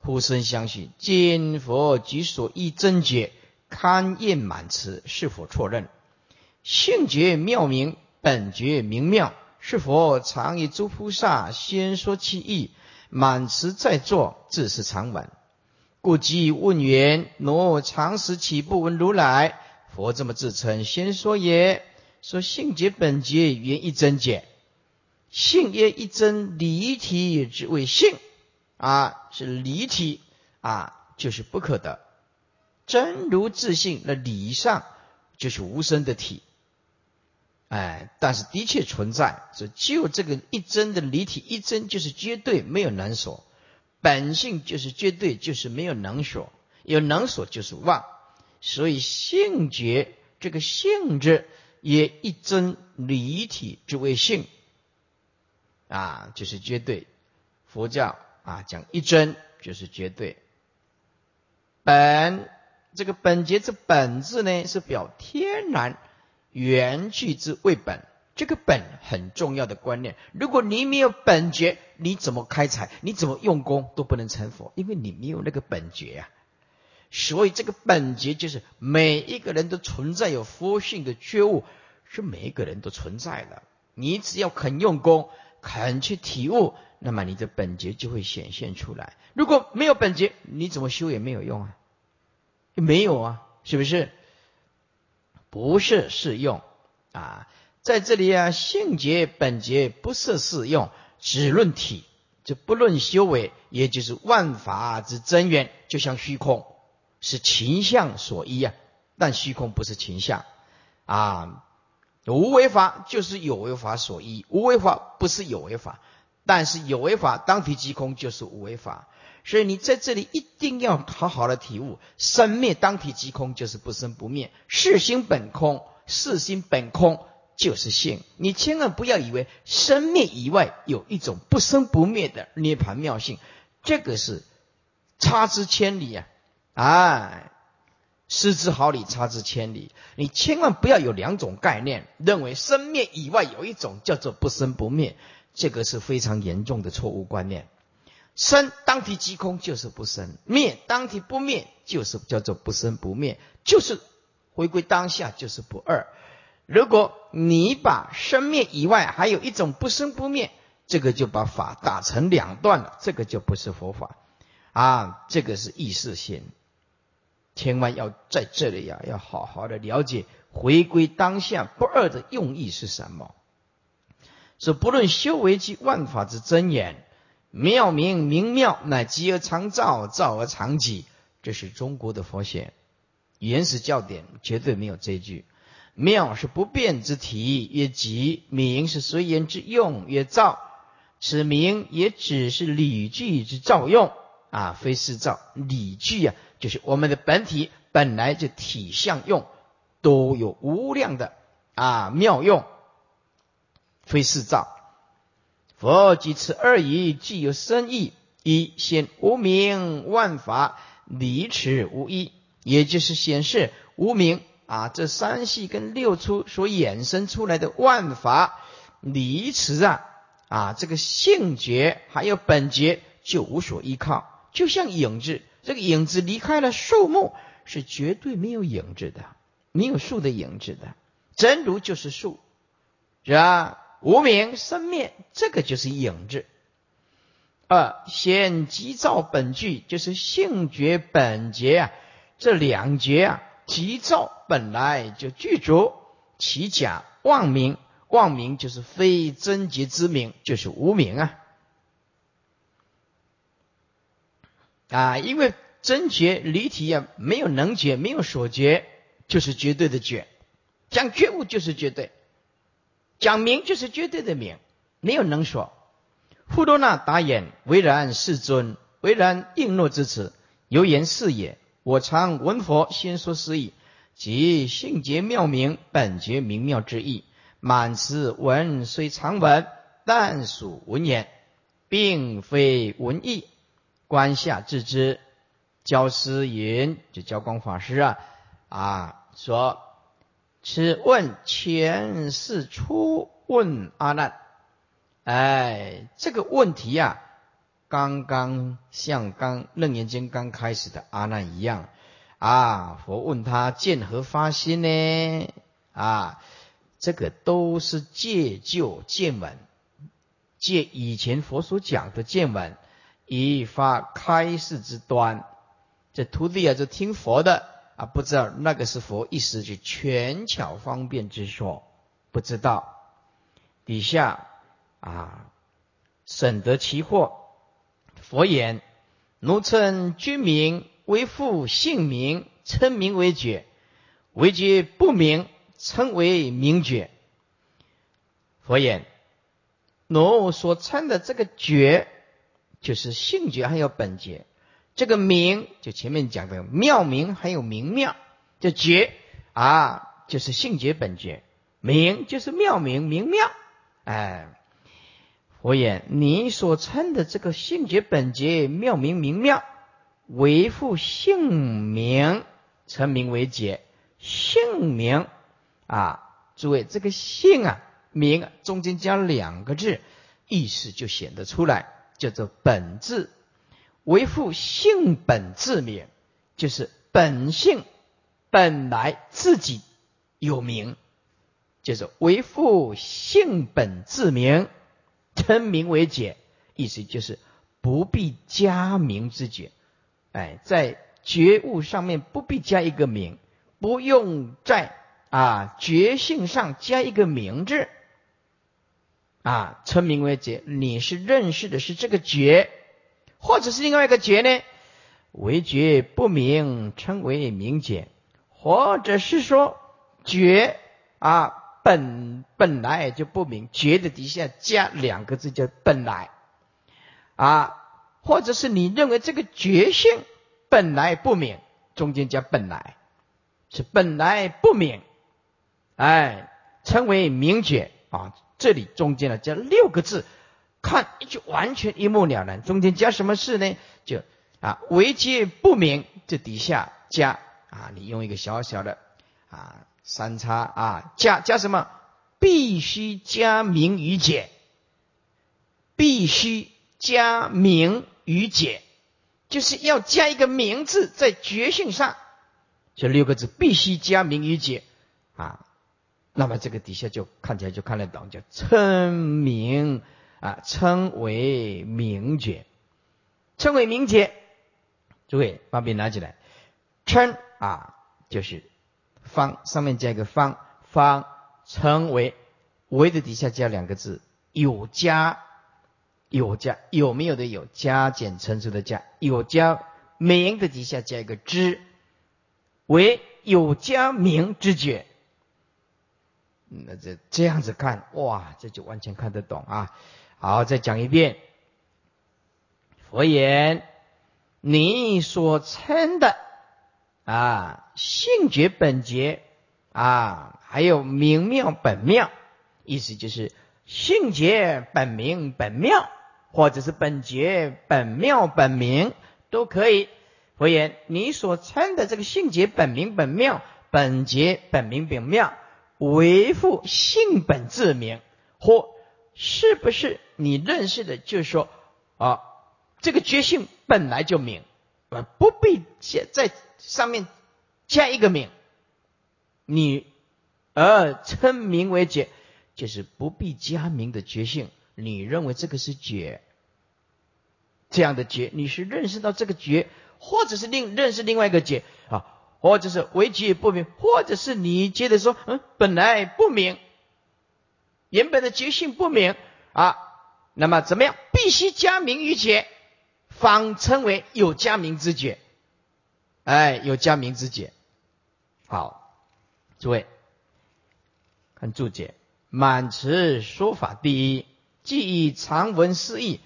呼声相续，见佛即所依真觉，堪验满词，是否错认？性觉妙明，本觉明妙。是佛常以诸菩萨先说其意，满词在座，自是常闻。故即问缘，挪常时起不闻如来。佛这么自称，先说也。说性觉本觉原一真解，性曰一真离体之谓性啊，是离体啊，就是不可得。真如自性，那理上就是无声的体。哎，但是的确存在，是就这个一真的离体，一真就是绝对没有能所，本性就是绝对，就是没有能所，有能所就是妄，所以性觉这个性质也一真离体之为性，啊，就是绝对。佛教啊讲一真就是绝对，本这个本节之本质呢是表天然。缘具之为本，这个本很重要的观念。如果你没有本觉，你怎么开采？你怎么用功都不能成佛，因为你没有那个本觉呀。所以这个本觉就是每一个人都存在有佛性的觉悟，是每一个人都存在的。你只要肯用功，肯去体悟，那么你的本觉就会显现出来。如果没有本觉，你怎么修也没有用啊，没有啊，是不是？不是适用啊，在这里啊，性节本节不是适用，只论体，就不论修为，也就是万法之真源，就像虚空是情相所依啊，但虚空不是情相啊，无为法就是有为法所依，无为法不是有为法，但是有为法当体即空就是无为法。所以你在这里一定要好好的体悟，生灭当体即空，就是不生不灭；世心本空，世心本空就是性。你千万不要以为生灭以外有一种不生不灭的涅盘妙性，这个是差之千里呀！哎，失之毫厘，差之千里。你千万不要有两种概念，认为生灭以外有一种叫做不生不灭，这个是非常严重的错误观念。生当体即空就是不生，灭当体不灭就是叫做不生不灭，就是回归当下就是不二。如果你把生灭以外还有一种不生不灭，这个就把法打成两段了，这个就不是佛法啊，这个是意识性，千万要在这里呀，要好好的了解，回归当下不二的用意是什么。说不论修为及万法之真言，妙明明妙，乃极而常照，照而常寂。这是中国的佛学原始教典，绝对没有这句。妙是不变之体，曰极；明是随缘之用，曰造。此名也只是理具之造用啊，非是造。理具啊，就是我们的本体本来就体相用都有无量的啊妙用，非是造。佛即此二义，具有深意：一显无名万法离此无一，也就是显示无名啊，这三系跟六出所衍生出来的万法离此啊。啊，这个性觉还有本觉就无所依靠，就像影子，这个影子离开了树木，是绝对没有影子的，没有树的影子的。真如就是树，是吧？无名生灭，这个就是影子。二先即造本具，就是性觉本觉啊，这两觉啊，即造本来就具足，其假妄名。妄名就是非真觉之名，就是无名啊！啊，因为真觉离体啊，没有能觉，没有所觉，就是绝对的觉。讲觉悟就是绝对，讲名就是绝对的名，没有能所。富多那答言：“为然，世尊，为然。”应诺之词，由言是也。我常闻佛先说是意，即性觉妙明，本觉明妙之意。满词文虽常闻，但属文言，并非文意。观下自知。教师云：就教光法师啊啊说，此问前世初问阿难。哎，这个问题呀，刚刚像刚楞严经刚开始的阿难一样啊。佛问他见何发心呢？啊。这个都是借旧见闻，借以前佛所讲的见闻，以发开示之端。这徒弟啊，就听佛的啊，不知道那个是佛意思就权巧方便之说，不知道。底下啊，审得其惑。佛言：奴称君名为父，姓名称名为觉，为觉不明。称为名觉。佛言：奴所称的这个觉，就是性觉，还有本觉。这个名，就前面讲的妙名，还有明妙。这觉啊，就是性觉本觉；名就是妙名明妙。哎，佛言：你所称的这个性觉本觉妙明明妙，为复姓名，成名为觉。姓名。啊，诸位，这个姓啊名中间加两个字，意思就显得出来，叫做本质。为复性本自名，就是本性本来自己有名，就是为复性本自名，称名为解，意思就是不必加名之觉。哎，在觉悟上面不必加一个名，不用在。啊，觉性上加一个名字，啊，称名为觉。你是认识的是这个觉，或者是另外一个觉呢？为觉不明，称为明觉，或者是说觉啊本本来就不明，觉的底下加两个字叫本来，啊，或者是你认为这个觉性本来不明，中间加本来，是本来不明。哎，称为明觉啊！这里中间呢加六个字，看就完全一目了然。中间加什么事呢？就啊，为觉不明，这底下加啊，你用一个小小的啊三叉啊，加加什么？必须加明于解，必须加明于解，就是要加一个名字在觉性上。这六个字必须加明于解啊。那么这个底下就看起来就看得懂，叫称名啊，称为名觉，称为名觉。诸位把笔拿起来，称啊就是方，上面加一个方，方称为为的底下加两个字，有加有加有没有的有加减乘除的加有加名的底下加一个之，为有加名之觉。那这这样子看，哇，这就完全看得懂啊！好，再讲一遍。佛言：你所称的啊，性觉本觉啊，还有明妙本妙，意思就是性觉本明本妙，或者是本觉本妙本明都可以。佛言：你所称的这个性觉本明本妙，本觉本明本妙。为复性本自明，或是不是你认识的？就是说啊，这个觉性本来就明，啊，不必加在上面加一个名。你而称名为觉，就是不必加名的觉性。你认为这个是觉，这样的觉，你是认识到这个觉，或者是另认识另外一个觉啊？或者是为觉不明，或者是你觉得说，嗯，本来不明，原本的觉性不明啊，那么怎么样？必须加名于觉，方称为有加名之觉。哎，有加名之解。好，诸位看注解，满词说法第一，既以常闻思义，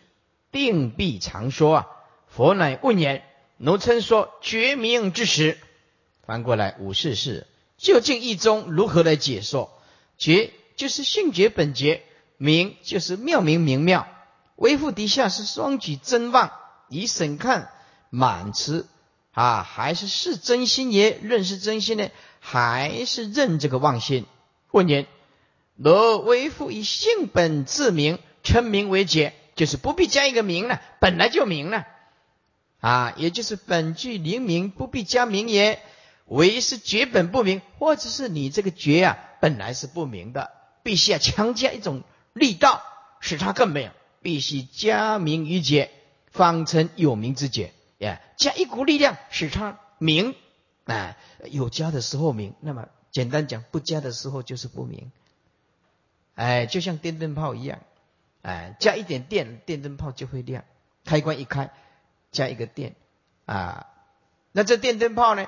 定必常说啊。佛乃问言，奴称说觉明之时。翻过来，五世是究竟义中如何来解说？觉就是性觉本觉，明就是妙明明妙。微复底下是双举真望，以审看满词啊，还是是真心也？认识真心呢？还是认这个妄心？问言：若微复以性本自明，称名为解，就是不必加一个名了，本来就明了啊，也就是本具灵明，不必加名也。唯是觉本不明，或者是你这个觉啊本来是不明的，必须要强加一种力道，使它更明。必须加明于解，方成有名之解。呀，加一股力量使它明。哎，有加的时候明，那么简单讲，不加的时候就是不明。哎，就像电灯泡一样，哎，加一点电，电灯泡就会亮。开关一开，加一个电啊，那这电灯泡呢？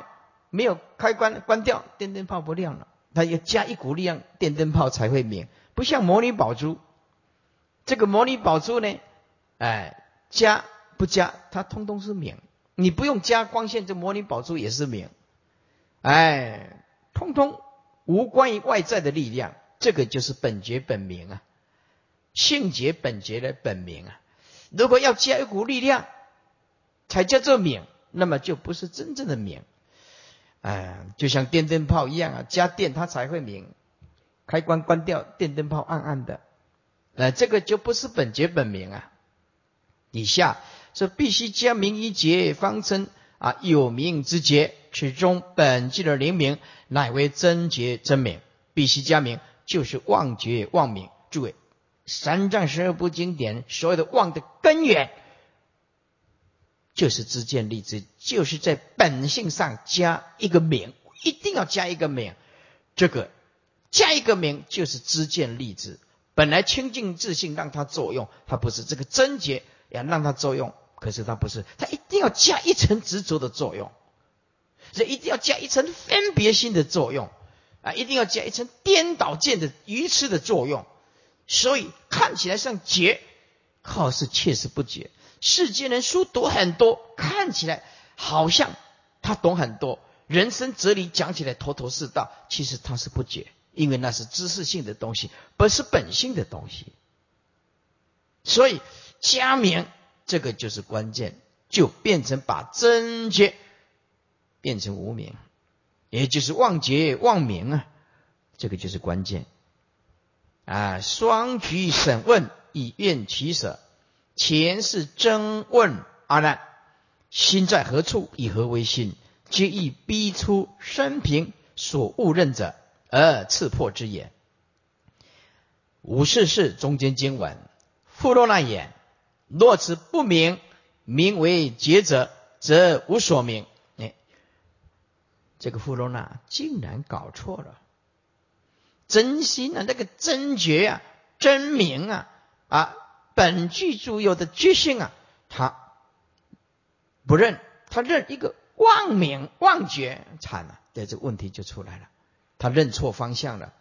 没有开关关掉，电灯泡不亮了。它要加一股力量，电灯泡才会明。不像魔女宝珠，这个魔女宝珠呢，哎，加不加，它通通是明。你不用加光线，这模拟宝珠也是明。哎，通通无关于外在的力量，这个就是本觉本明啊，性觉本觉的本明啊。如果要加一股力量才叫做明，那么就不是真正的明。哎，就像电灯泡一样啊，加电它才会明。开关关掉，电灯泡暗暗的，哎，这个就不是本觉本明啊。以下是必须加名一节方称啊，有名之节，其中本具的灵明，乃为真觉真明。必须加名，就是妄觉妄名。诸位，三藏十二部经典所有的妄的根源。就是知见立知，就是在本性上加一个名，一定要加一个名。这个加一个名就是知见立知。本来清净自信让它作用，它不是这个真结要让它作用，可是它不是，它一定要加一层执着的作用，所以一定要加一层分别心的作用啊，一定要加一层颠倒见的愚痴的作用。所以看起来像结，好似确实不结。世间人书读很多，看起来好像他懂很多，人生哲理讲起来头头是道，其实他是不解，因为那是知识性的东西，不是本性的东西。所以加名这个就是关键，就变成把真觉变成无名，也就是妄觉妄名啊，这个就是关键啊。双举审问，以愿取舍。前世争问阿难：心在何处？以何为心？皆欲逼出生平所误认者，而刺破之也。五世是中间经文，富若那眼：若此不明，名为觉者，则无所明。哎，这个富罗那竟然搞错了。真心啊，那个真觉啊，真明啊，啊，本具足有的觉性啊，他不认，他认一个妄明妄觉，惨了，这这问题就出来了，他认错方向了。